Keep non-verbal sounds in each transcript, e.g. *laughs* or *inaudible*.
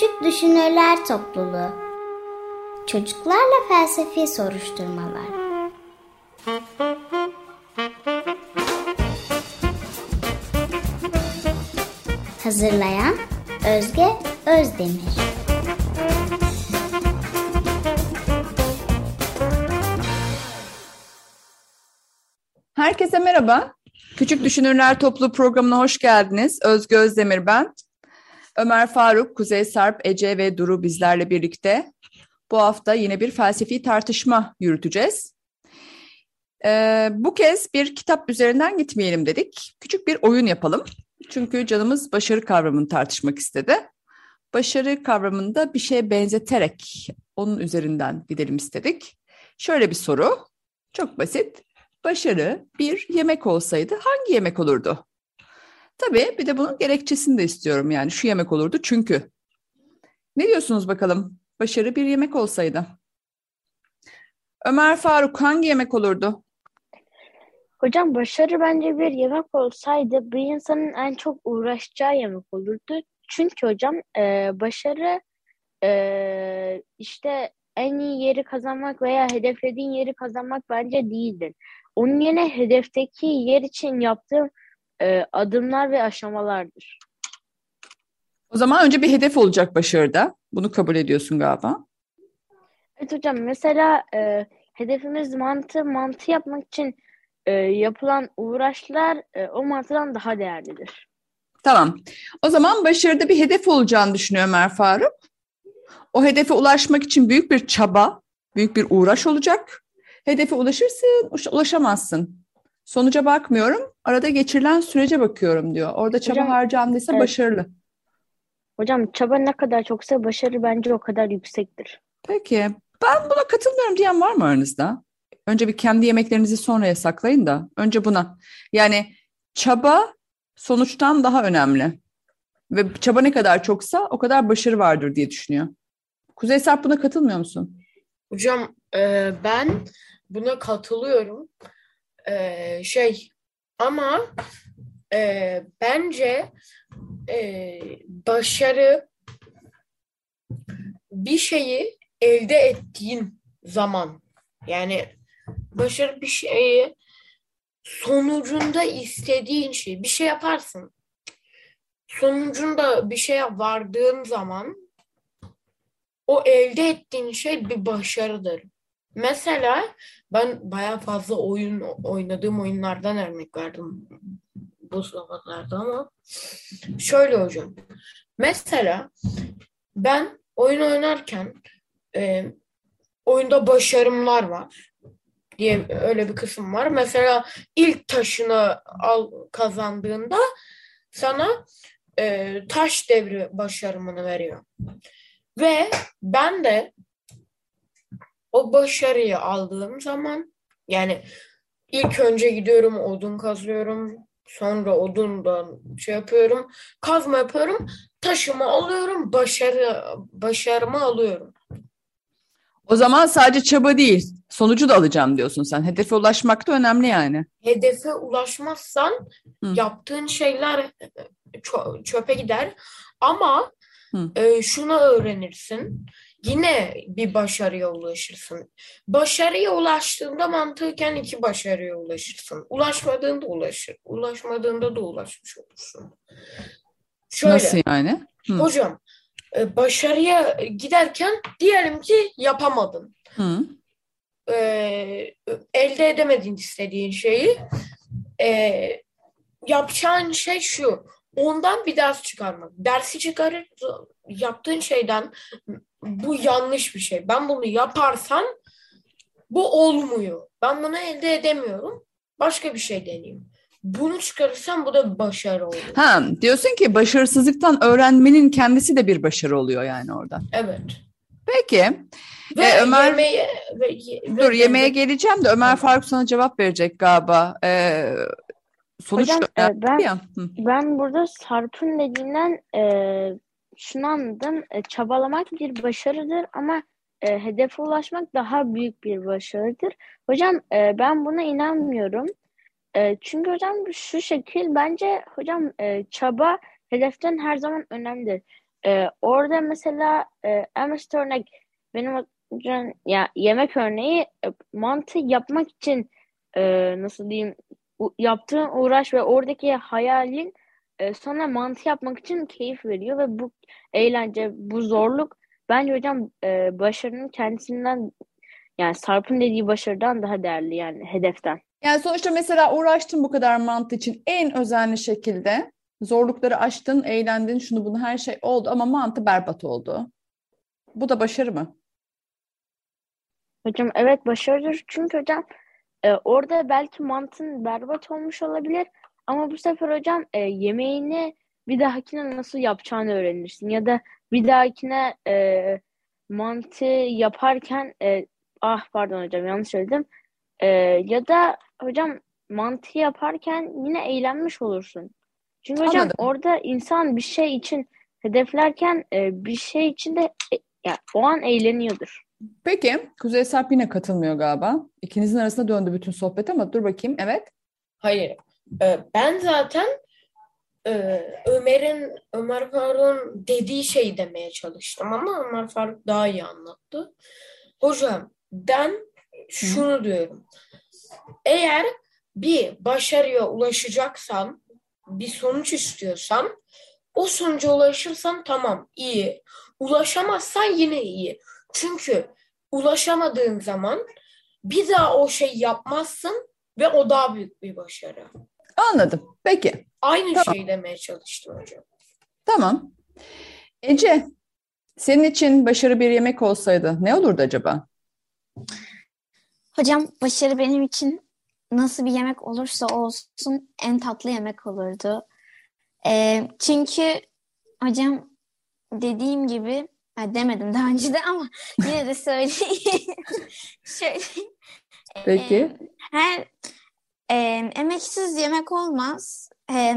Küçük Düşünürler Topluluğu Çocuklarla Felsefi Soruşturmalar Hazırlayan Özge Özdemir Herkese merhaba. Küçük Düşünürler Topluluğu programına hoş geldiniz. Özge Özdemir ben. Ömer Faruk, Kuzey Sarp, Ece ve Duru bizlerle birlikte. Bu hafta yine bir felsefi tartışma yürüteceğiz. Ee, bu kez bir kitap üzerinden gitmeyelim dedik. Küçük bir oyun yapalım. Çünkü canımız başarı kavramını tartışmak istedi. Başarı kavramında bir şeye benzeterek onun üzerinden gidelim istedik. Şöyle bir soru, çok basit. Başarı bir yemek olsaydı hangi yemek olurdu? Tabii bir de bunun gerekçesini de istiyorum yani şu yemek olurdu çünkü. Ne diyorsunuz bakalım? Başarı bir yemek olsaydı. Ömer Faruk hangi yemek olurdu? Hocam başarı bence bir yemek olsaydı bir insanın en çok uğraşacağı yemek olurdu. Çünkü hocam e, başarı e, işte en iyi yeri kazanmak veya hedeflediğin yeri kazanmak bence değildir. Onun yerine hedefteki yer için yaptığım e, adımlar ve aşamalardır. O zaman önce bir hedef olacak başarıda. Bunu kabul ediyorsun galiba. Evet hocam mesela e, hedefimiz mantı, mantı yapmak için e, yapılan uğraşlar e, o mantıdan daha değerlidir. Tamam. O zaman başarıda bir hedef olacağını düşünüyor Ömer Faruk. O hedefe ulaşmak için büyük bir çaba, büyük bir uğraş olacak. Hedefe ulaşırsın, ulaşamazsın. Sonuca bakmıyorum, arada geçirilen sürece bakıyorum diyor. Orada çaba harcandıysa evet. başarılı. Hocam çaba ne kadar çoksa başarı bence o kadar yüksektir. Peki, ben buna katılmıyorum diyen var mı aranızda? Önce bir kendi yemeklerinizi sonra yasaklayın da, önce buna. Yani çaba sonuçtan daha önemli. Ve çaba ne kadar çoksa o kadar başarı vardır diye düşünüyor. Kuzey Sarp buna katılmıyor musun? Hocam e, ben buna katılıyorum. E, şey ama e, bence e, başarı bir şeyi elde ettiğin zaman yani başarı bir şeyi sonucunda istediğin şey bir şey yaparsın. Sonucunda bir şeye vardığın zaman o elde ettiğin şey bir başarıdır. Mesela ben bayağı fazla oyun oynadığım oyunlardan örnek verdim bu zamanlarda ama şöyle hocam. Mesela ben oyun oynarken e, oyunda başarımlar var diye öyle bir kısım var. Mesela ilk taşını al kazandığında sana e, taş devri başarımını veriyor. Ve ben de o başarıyı aldığım zaman yani ilk önce gidiyorum odun kazıyorum sonra odundan şey yapıyorum kazma yapıyorum taşımı alıyorum başarı başarımı alıyorum. O zaman sadece çaba değil, sonucu da alacağım diyorsun sen. Hedefe ulaşmak da önemli yani. Hedefe ulaşmazsan Hı. yaptığın şeyler çö- çöpe gider ama Hı. e, şunu öğrenirsin. Yine bir başarıya ulaşırsın. Başarıya ulaştığında mantıken iki başarıya ulaşırsın. Ulaşmadığında ulaşır. Ulaşmadığında da ulaşmış olursun. Şöyle, Nasıl yani? Hı. hocam e, başarıya giderken diyelim ki yapamadın. Hı. E, elde edemedin istediğin şeyi. E, yapacağın şey şu. Ondan bir ders çıkarmak. Dersi çıkarır yaptığın şeyden bu yanlış bir şey. Ben bunu yaparsam bu olmuyor. Ben bunu elde edemiyorum. Başka bir şey deneyeyim. Bunu çıkarırsam bu da başarı olur. Ha, diyorsun ki başarısızlıktan öğrenmenin kendisi de bir başarı oluyor yani orada. Evet. Peki. Ve Ee, Ömer- yemeğe ve, ve Dur yemeğe yemek- geleceğim de Ömer Faruk sana cevap verecek galiba. Ee, sonuç Hocam, e, ben- ya. Hı. Ben burada Sarp'ın dediğinden e, şunu anladım. E, çabalamak bir başarıdır ama e, hedefe ulaşmak daha büyük bir başarıdır. Hocam e, ben buna inanmıyorum. E, çünkü hocam şu şekil bence hocam e, çaba hedeften her zaman önemlidir. orada mesela e, örnek benim hocam ya yemek örneği mantı yapmak için nasıl diyeyim yaptığın uğraş ve oradaki hayalin e, sana mantı yapmak için keyif veriyor ve bu eğlence, bu zorluk bence hocam e, başarının kendisinden yani Sarp'ın dediği başarıdan daha değerli yani hedeften. Yani sonuçta mesela uğraştın bu kadar mantı için en özenli şekilde zorlukları aştın, eğlendin, şunu bunu her şey oldu ama mantı berbat oldu. Bu da başarı mı? Hocam evet başarıdır çünkü hocam e, orada belki mantın berbat olmuş olabilir ama bu sefer hocam e, yemeğini bir dahakine nasıl yapacağını öğrenirsin ya da bir dahakine e, mantı yaparken e, ah pardon hocam yanlış söyledim E, ya da hocam mantı yaparken yine eğlenmiş olursun. Çünkü hocam Anladım. orada insan bir şey için hedeflerken e, bir şey için de e, ya, o an eğleniyordur. Peki, Kuzey Sarp yine katılmıyor galiba. İkinizin arasında döndü bütün sohbet ama dur bakayım. Evet. Hayır. Ee, ben zaten e, Ömer'in Ömer Faruk'un dediği şey demeye çalıştım ama Ömer Faruk daha iyi anlattı. Hocam ben şunu diyorum. Eğer bir başarıya ulaşacaksan, bir sonuç istiyorsan, o sonuca ulaşırsan tamam iyi. Ulaşamazsan yine iyi. Çünkü ulaşamadığın zaman bir daha o şey yapmazsın ve o daha büyük bir başarı. Anladım. Peki. Aynı Tamam. şeyi demeye çalıştım hocam. Tamam. Ece, senin için başarı bir yemek olsaydı ne olurdu acaba? Hocam başarı benim için nasıl bir yemek olursa olsun en tatlı yemek olurdu. Ee, çünkü hocam dediğim gibi ha, demedim daha önce de ama yine de söyleyeyim. *laughs* Şöyle, Peki. e, her e, emeksiz yemek olmaz. E,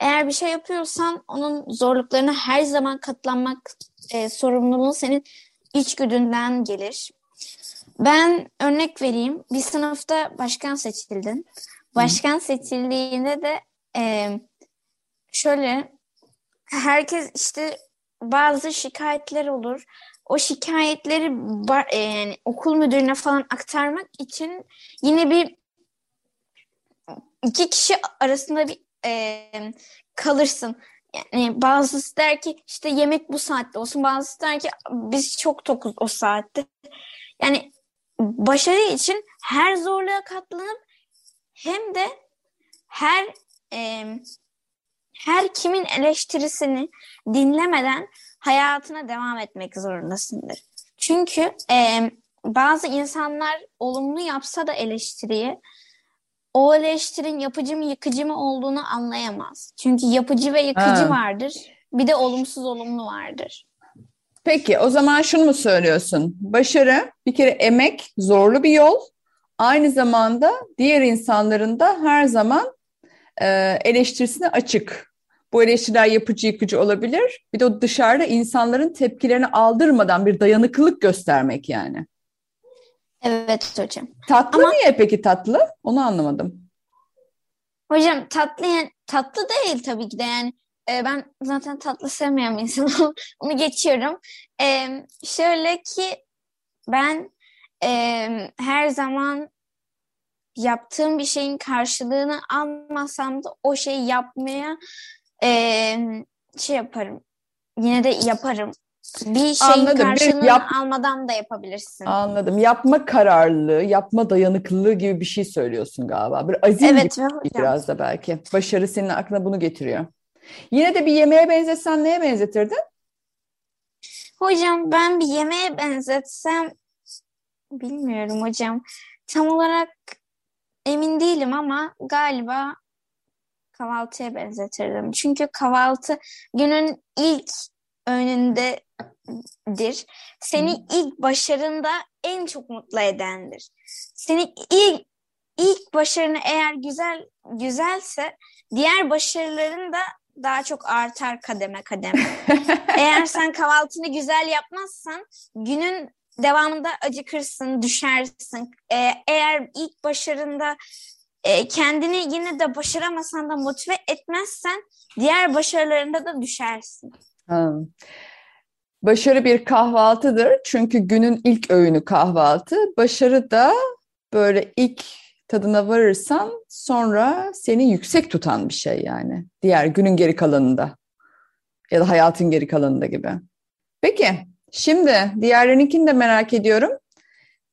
eğer bir şey yapıyorsan onun zorluklarına her zaman katlanmak e, sorumluluğun senin içgüdünden gelir. Ben örnek vereyim. Bir sınıfta başkan seçildin. Başkan seçildiğinde de e, şöyle herkes işte bazı şikayetler olur. O şikayetleri e, yani okul müdürüne falan aktarmak için yine bir iki kişi arasında bir e, kalırsın. Yani bazısı der ki işte yemek bu saatte olsun. Bazısı der ki biz çok tokuz o saatte. Yani başarı için her zorluğa katlanıp hem de her e, her kimin eleştirisini dinlemeden hayatına devam etmek zorundasındır. Çünkü e, bazı insanlar olumlu yapsa da eleştiriyi o eleştirin yapıcı mı yıkıcı mı olduğunu anlayamaz. Çünkü yapıcı ve yıkıcı Ha. vardır. Bir de olumsuz olumlu vardır. Peki, o zaman şunu mu söylüyorsun? Başarı bir kere emek, zorlu bir yol. Aynı zamanda diğer insanların da her zaman e, eleştirisine açık. Bu eleştiriler yapıcı yıkıcı olabilir. Bir de o dışarıda insanların tepkilerini aldırmadan bir dayanıklılık göstermek yani. Evet hocam. Tatlı Ama- niye peki tatlı? Onu anlamadım. Hocam tatlı yani, tatlı değil tabii ki de yani e, ben zaten tatlı sevmeyen bir insanım. *laughs* Onu geçiyorum. E, şöyle ki ben e, her zaman yaptığım bir şeyin karşılığını almasam da o şeyi yapmaya e, şey yaparım. Yine de yaparım. Bir şeyin Anladım. Bir karşılığını yap- almadan da yapabilirsin. Anladım. Yapma kararlılığı, yapma dayanıklılığı gibi bir şey söylüyorsun galiba. Bir azim gibi Evet ve hocam. biraz da belki. Başarı senin aklına bunu getiriyor. Yine de bir yemeğe benzetsen neye benzetirdin? Hocam ben bir yemeğe benzetsem bilmiyorum hocam. Tam olarak emin değilim ama galiba kahvaltıya benzetirdim. Çünkü kahvaltı günün ilk öğünündedir. Seni ilk başarında en çok mutlu edendir. Seni ilk ilk başarını eğer güzel güzelse diğer başarıların da daha çok artar kademe kademe. *laughs* Eğer sen kahvaltını güzel yapmazsan günün devamında acıkırsın, düşersin. Ee, eğer ilk başarında e, kendini yine de başaramasan da motive etmezsen diğer başarılarında da düşersin. Ha. Başarı bir kahvaltıdır çünkü günün ilk öğünü kahvaltı. Başarı da böyle ilk tadına varırsan sonra seni yüksek tutan bir şey yani. Diğer günün geri kalanında ya da hayatın geri kalanında gibi. Peki şimdi diğerlerinkini de merak ediyorum.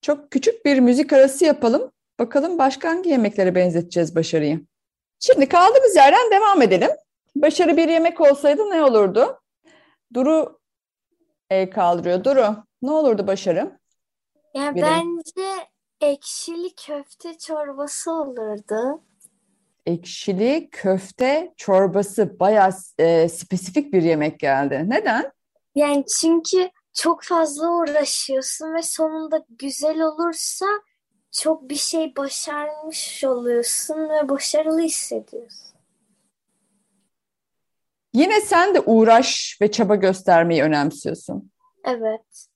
Çok küçük bir müzik arası yapalım. Bakalım başka hangi yemeklere benzeteceğiz başarıyı. Şimdi kaldığımız yerden devam edelim. Başarı bir yemek olsaydı ne olurdu? Duru el kaldırıyor. Duru ne olurdu başarı? Ya Bilim. bence ekşili köfte çorbası olurdu. Ekşili köfte çorbası bayağı e, spesifik bir yemek geldi. Neden? Yani çünkü çok fazla uğraşıyorsun ve sonunda güzel olursa çok bir şey başarmış oluyorsun ve başarılı hissediyorsun. Yine sen de uğraş ve çaba göstermeyi önemsiyorsun. Evet.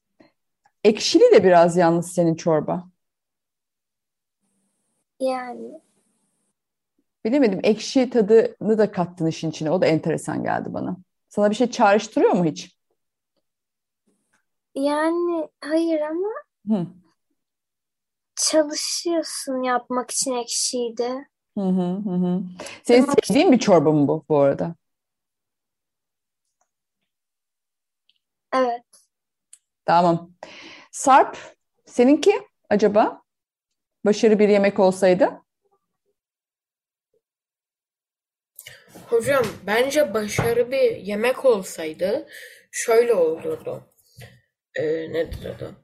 Ekşili de biraz yalnız senin çorba. Yani Bilemedim ekşi tadını da kattın işin içine. O da enteresan geldi bana. Sana bir şey çağrıştırıyor mu hiç? yani hayır ama Hı. çalışıyorsun yapmak için. Hı hı hı hı. Senin sevdiğin bir çorba mı bu bu arada? Evet. Tamam. Sarp, seninki acaba? Başarı bir yemek olsaydı? Hocam bence başarı bir yemek olsaydı şöyle olurdu. Ee, nedir adı?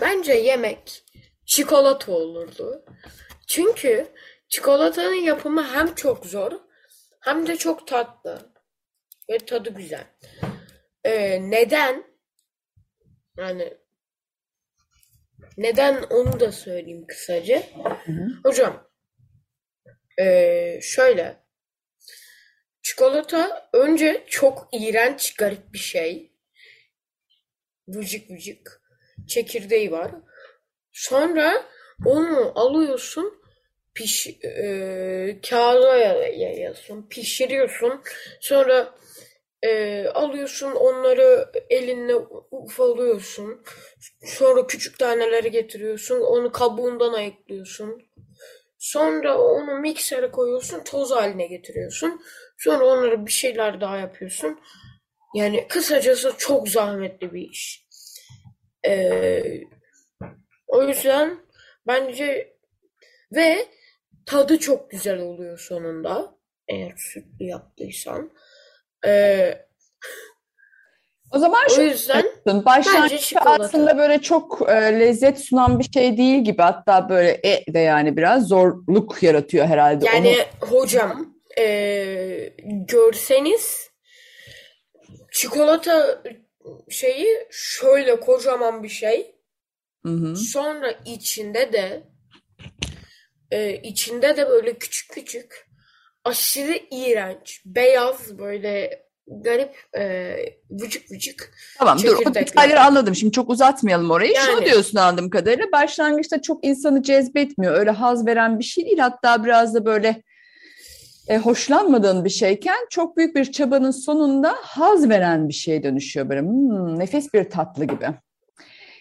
Bence yemek çikolata olurdu. Çünkü çikolatanın yapımı hem çok zor hem de çok tatlı ve tadı güzel. Ee, neden? Yani neden onu da söyleyeyim kısaca. hı. Hocam ee, şöyle Çikolata önce çok iğrenç, garip bir şey. Vıcık vıcık. Çekirdeği var. Sonra onu alıyorsun, piş, e, kağıda yayıyorsun, pişiriyorsun. Sonra e, alıyorsun onları elinle ufalıyorsun. Sonra küçük taneleri getiriyorsun. Onu kabuğundan ayıklıyorsun. Sonra onu miksere koyuyorsun, toz haline getiriyorsun. Sonra onları bir şeyler daha yapıyorsun. Yani kısacası çok zahmetli bir iş. Ee, o yüzden bence ve tadı çok güzel oluyor sonunda. Eğer sütlü yaptıysan. Ee, O zaman o şu yüzden çikolata. aslında böyle çok e, lezzet sunan bir şey değil gibi. Hatta böyle e de yani biraz zorluk yaratıyor herhalde. Yani hocam eee, görseniz çikolata şeyi şöyle kocaman bir şey. Onu... Hı hı. Sonra içinde de eee, içinde de böyle küçük küçük aşırı iğrenç beyaz böyle garip eee vıcık vıcık Tamam dur o detayları anladım. Şimdi çok uzatmayalım orayı. Şunu Yani. diyorsun anladığım kadarıyla. Başlangıçta çok insanı cezbetmiyor. Öyle haz veren bir şey değil. Hatta biraz da böyle e, hoşlanmadığın bir şeyken çok büyük bir çabanın sonunda haz veren bir şeye dönüşüyor böyle. Hmm, nefis bir tatlı gibi.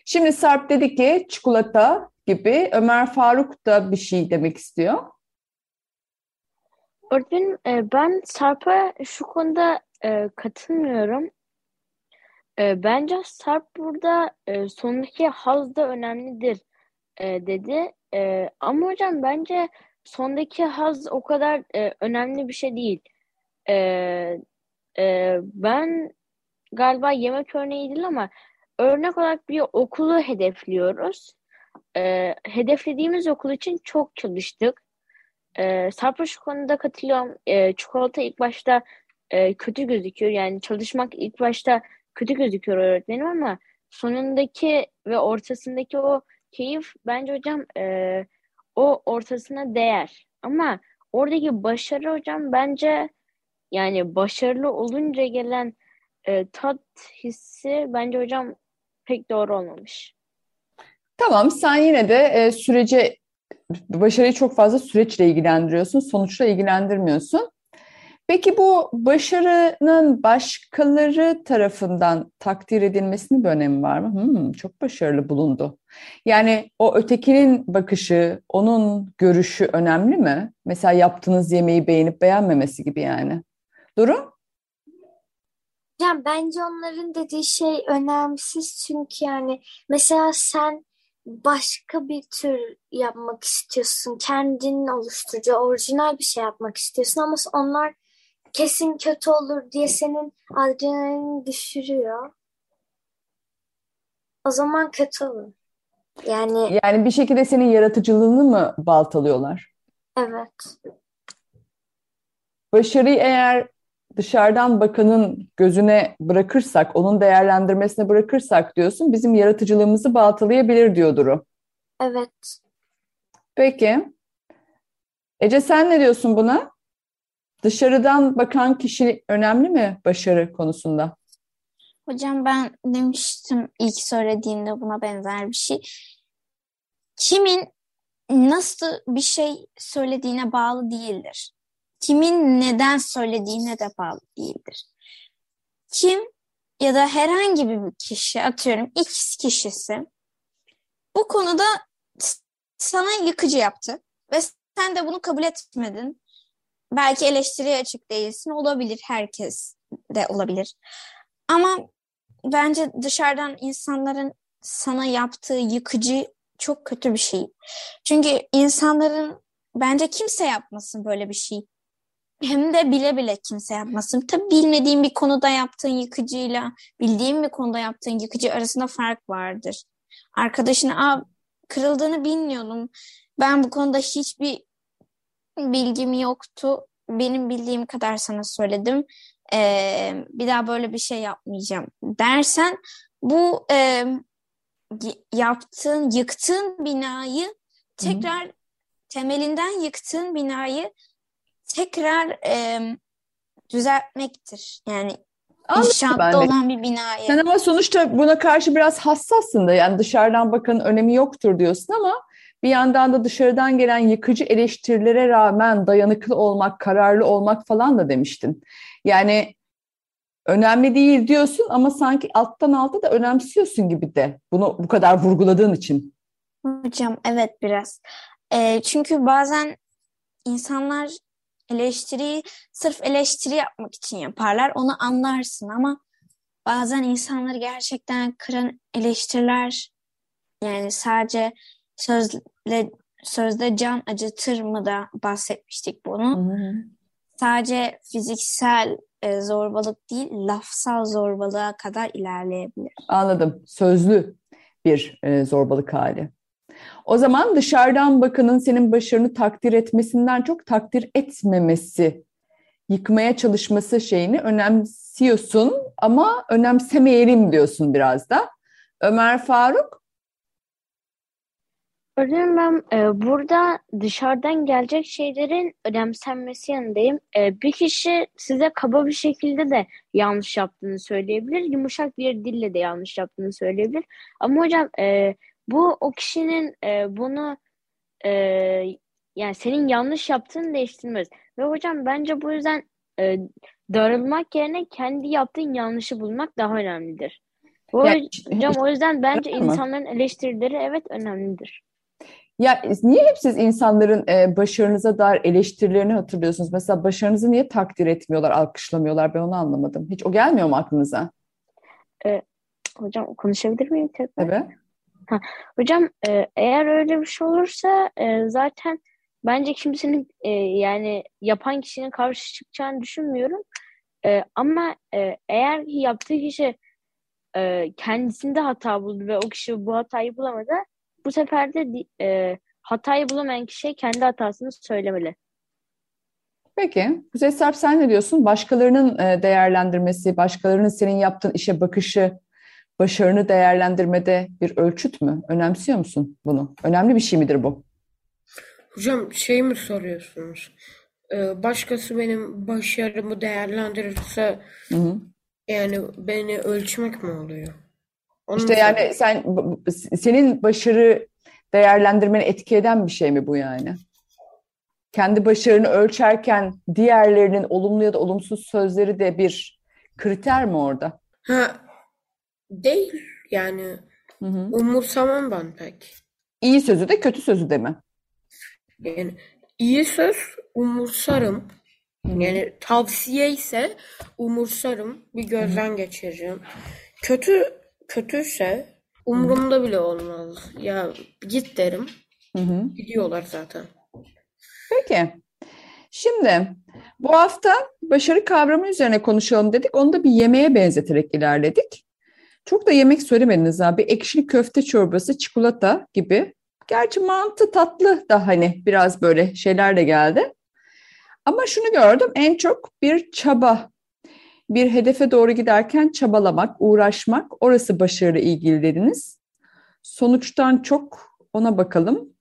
Şimdi Sarp dedi ki çikolata gibi Ömer Faruk da bir şey demek istiyor. Öğretmenim ben Sarp'a şu konuda e, katılmıyorum. E, bence Sarp burada e, sondaki haz da önemlidir dedi. Ama hocam bence sondaki haz o kadar önemli bir şey değil. Ben galiba yemek örneği değil ama örnek olarak bir okulu hedefliyoruz. Hedeflediğimiz okul için çok çalıştık. E, Sarp'a şu konuda katılıyorum. E, çikolata ilk başta e, kötü gözüküyor. Yani çalışmak ilk başta kötü gözüküyor öğretmenim ama sonundaki ve ortasındaki o keyif bence hocam e, o ortasına değer. Ama oradaki başarı hocam bence yani başarılı olunca gelen e, tat hissi bence hocam pek doğru olmamış. Tamam sen yine de e, sürece başarıyı çok fazla süreçle ilgilendiriyorsun, sonuçla ilgilendirmiyorsun. Peki bu başarının başkaları tarafından takdir edilmesinin bir önemi var mı? Hmm, çok başarılı bulundu. Yani o ötekinin bakışı, onun görüşü önemli mi? Mesela yaptığınız yemeği beğenip beğenmemesi gibi yani. Durum? Yani bence onların dediği şey önemsiz çünkü yani mesela sen başka bir tür yapmak istiyorsun. Kendin oluşturucu, orijinal bir şey yapmak istiyorsun ama onlar kesin kötü olur diye senin adrenalini düşürüyor. O zaman kötü olur. Yani Yani bir şekilde senin yaratıcılığını mı baltalıyorlar? evet. Başarıyı eğer dışarıdan bakanın gözüne bırakırsak, onun değerlendirmesine bırakırsak diyorsun, bizim yaratıcılığımızı baltalayabilir diyor Duru. Evet. Peki. Ece sen ne diyorsun buna? Dışarıdan bakan kişi önemli mi başarı konusunda? Hocam ben demiştim ilk söylediğimde buna benzer bir şey. Kimin nasıl bir şey söylediğine bağlı değildir. Kimin neden söylediğine de bağlı değildir. Kim ya da herhangi bir kişi atıyorum X kişisi bu konuda sana yıkıcı yaptı ve sen de bunu kabul etmedin. Belki eleştiriye açık değilsin. Olabilir. Herkes de olabilir. Ama bence dışarıdan insanların sana yaptığı yıkıcı çok kötü bir şey. Çünkü insanların bence kimse yapmasın böyle bir şey. Hem de bile bile kimse yapmasın. Tabii bilmediğin bir konuda yaptığın yıkıcıyla bildiğin bir konuda yaptığın yıkıcı arasında fark vardır. Arkadaşına Aa, kırıldığını bilmiyordum. Ben bu konuda hiçbir bilgim yoktu. Benim bildiğim kadar sana söyledim. Ee, bir daha böyle bir şey yapmayacağım dersen bu e, yaptığın, yıktığın binayı tekrar Hı. temelinden yıktığın binayı tekrar e, düzeltmektir. Yani Anladım inşaatta ben de. olan bir binayı. Sen ama sonuçta buna karşı biraz hassassın da yani dışarıdan bakanın önemi yoktur diyorsun ama bir yandan da dışarıdan gelen yıkıcı eleştirilere rağmen dayanıklı olmak, kararlı olmak falan da demiştin. Yani önemli değil diyorsun ama sanki alttan alta da önemsiyorsun gibi de bunu bu kadar vurguladığın için. Hocam evet biraz. Ee, çünkü bazen insanlar eleştiriyi sırf eleştiri yapmak için yaparlar. Onu anlarsın ama bazen insanları gerçekten kıran eleştiriler yani sadece sözle sözde can acıtır mı da bahsetmiştik bunu. Hı hı. Sadece fiziksel e, zorbalık değil, lafsal zorbalığa kadar ilerleyebilir. Anladım. Sözlü bir e, zorbalık hali. O zaman dışarıdan bakanın senin başarını takdir etmesinden çok takdir etmemesi, yıkmaya çalışması şeyini önemsiyorsun ama önemsemeyelim diyorsun biraz da. Ömer Faruk? Örneğin ben e, burada dışarıdan gelecek şeylerin önemsenmesi yanındayım. E, bir kişi size kaba bir şekilde de yanlış yaptığını söyleyebilir. Yumuşak bir dille de yanlış yaptığını söyleyebilir. Ama hocam e, bu o kişinin e, bunu e, yani senin yanlış yaptığını değiştirmez. Ve hocam bence bu yüzden e, darılmak yerine kendi yaptığın yanlışı bulmak daha önemlidir. O, Yani- hocam o yüzden bence insanların eleştirileri evet önemlidir. Ya niye hep siz insanların e, başarınıza dair eleştirilerini hatırlıyorsunuz? Mesela başarınızı niye takdir etmiyorlar, alkışlamıyorlar? Ben onu anlamadım. Hiç o gelmiyor mu aklınıza? Hocam konuşabilir miyim tekrar? Tabii. Hocam e, eğer öyle bir şey olursa e, zaten bence kimsenin e, yani yapan kişinin karşı çıkacağını düşünmüyorum. E, ama e, eğer yaptığı kişi e, kendisinde hata buldu ve o kişi bu hatayı bulamadı, bu sefer de e, hatayı bulamayan kişiye kendi hatasını söylemeli. Peki. Kuzey Sarp sen ne diyorsun? Başkalarının e, değerlendirmesi, başkalarının senin yaptığın işe bakışı, başarını değerlendirmede bir ölçüt mü? Önemsiyor musun bunu? Önemli bir şey midir bu? Hocam şey mi soruyorsunuz? Ee, başkası benim başarımı değerlendirirse Hı hı. yani beni ölçmek mi oluyor? Onu İşte yani sen senin başarı değerlendirmeni etki eden bir şey mi bu yani? kendi başarını ölçerken diğerlerinin olumlu ya da olumsuz sözleri de bir kriter mi orada? Ha, değil yani Hı hı. umursamam ben pek. İyi sözü de kötü sözü de mi? Yani iyi söz umursarım. Hı. Yani tavsiye ise umursarım. Bir gözden geçiririm. Kötü kötüyse umurumda bile olmaz. Ya git derim. Gidiyorlar zaten. Peki. Şimdi bu hafta başarı kavramı üzerine konuşalım dedik. Onu da bir yemeğe benzeterek ilerledik. Çok da yemek söylemediniz abi. Ekşili köfte çorbası, çikolata gibi. Gerçi mantı tatlı da hani biraz böyle şeyler de geldi. Ama şunu gördüm en çok bir çaba. Bir hedefe doğru giderken çabalamak, uğraşmak orası başarıyla ilgili dediniz. Sonuçtan çok ona bakalım.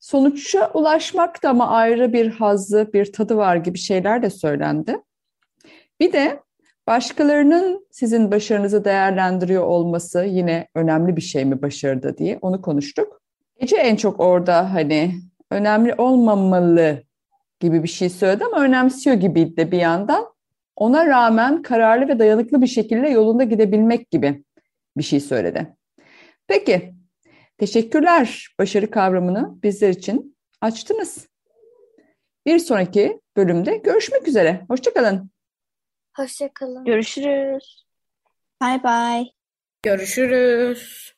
Sonuça ulaşmak da ama ayrı bir hazzı, bir tadı var gibi şeyler de söylendi. Bir de başkalarının sizin başarınızı değerlendiriyor olması yine önemli bir şey mi başarıda diye onu konuştuk. Ece en çok orada hani önemli olmamalı gibi bir şey söyledi ama önemsiyor gibiydi bir yandan. Ona rağmen kararlı ve dayanıklı bir şekilde yolunda gidebilmek gibi bir şey söyledi. Peki, teşekkürler başarı kavramını bizler için açtınız. Bir sonraki bölümde görüşmek üzere. Hoşçakalın. Hoşça kalın. Görüşürüz. Bye bye. Görüşürüz.